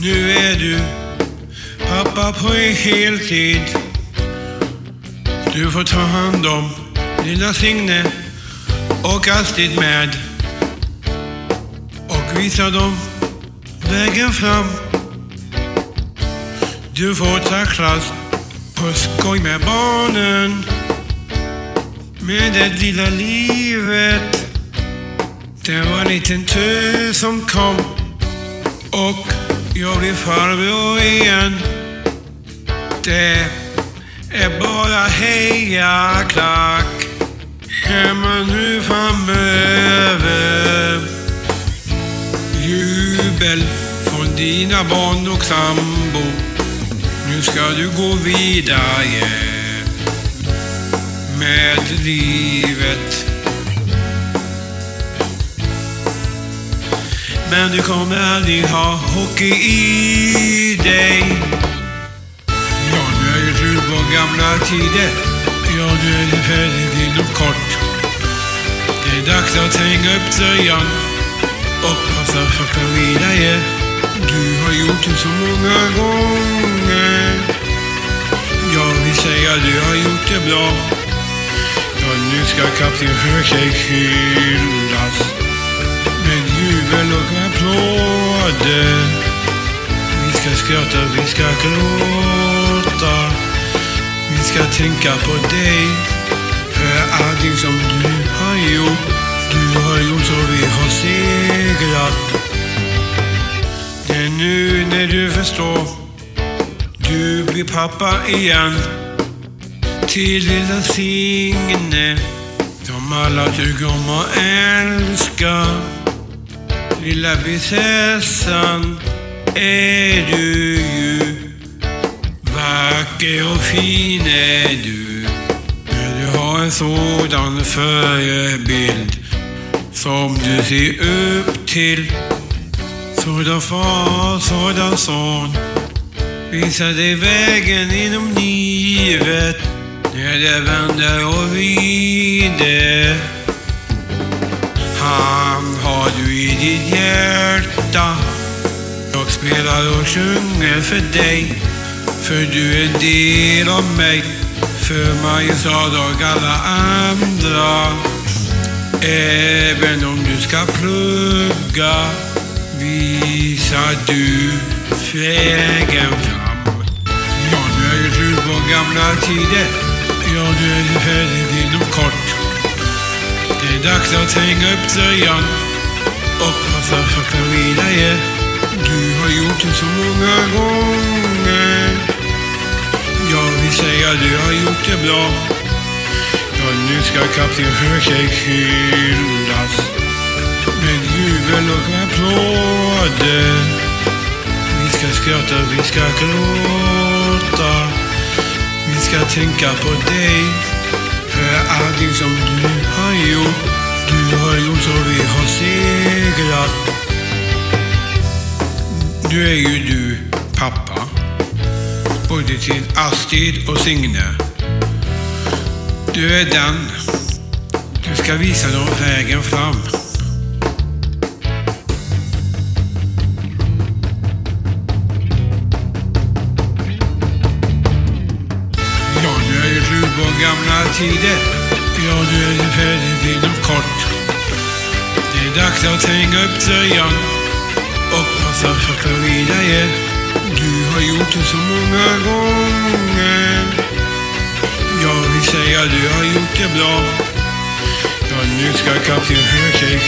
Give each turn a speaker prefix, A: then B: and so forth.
A: Nu är du pappa på heltid. Du får ta hand om lilla Signe och Astrid med och visa dem vägen fram. Du får tacklas på skoj med barnen med det lilla livet. Det var en liten tur som kom och jag blir farbror igen. Det är bara heja klack man nu framöver. Jubel från dina barn och sambo. Nu ska du gå vidare med livet. Men du kommer aldrig ha hockey i dig. Ja, nu är det slut på gamla tider. Ja, nu är det färdigt inom kort. Det är dags att hänga upp tröjan och passa för att vidare. Du har gjort det så många gånger. Jag vill säga du har gjort det bra. Ja, nu ska kapten Sjökäck hyllas jubel applåder. Vi ska skratta, vi ska gråta. Vi ska tänka på dig för allting som du har gjort. Du har gjort så vi har segrat. Det är nu när du förstår. Du blir pappa igen. Till lilla Signe. Som alla tycker om och älskar. Lilla prinsessan är du ju. Vacker och fin är du. Men du har en sådan förebild som du ser upp till. Sådan far, sådan son. Visar dig vägen inom livet när det vänder och vrider. Han har du i ditt hjärta. Jag spelar och sjunger för dig. För du är en del av mig. För Mariestad och alla andra. Även om du ska plugga visar du vägen fram. Ja, nu är det slut på gamla tider. Ja, nu är det färdigt inom kort. Det är dags att hänga upp tröjan och passa för vidare. Du har gjort det så många gånger. Jag vill säga du har gjort det bra. Ja, nu ska kapten Sjökäck hyllas med jubel och applåder. Vi ska skratta, vi ska gråta. Vi ska tänka på dig för allting som du har gjort. Du har gjort så vi har segrat. Nu är ju du pappa. Både till Astrid och Signe. Du är den. Du ska visa dem vägen fram. Ja, nu är det slut på gamla tider. Ja, nu är det inom kort. Det är dags att hänga upp tröjan och passa för att vidare. Du har gjort det så många gånger. Jag vill säga du har gjort det bra. Ja, nu ska kapten Sjökäck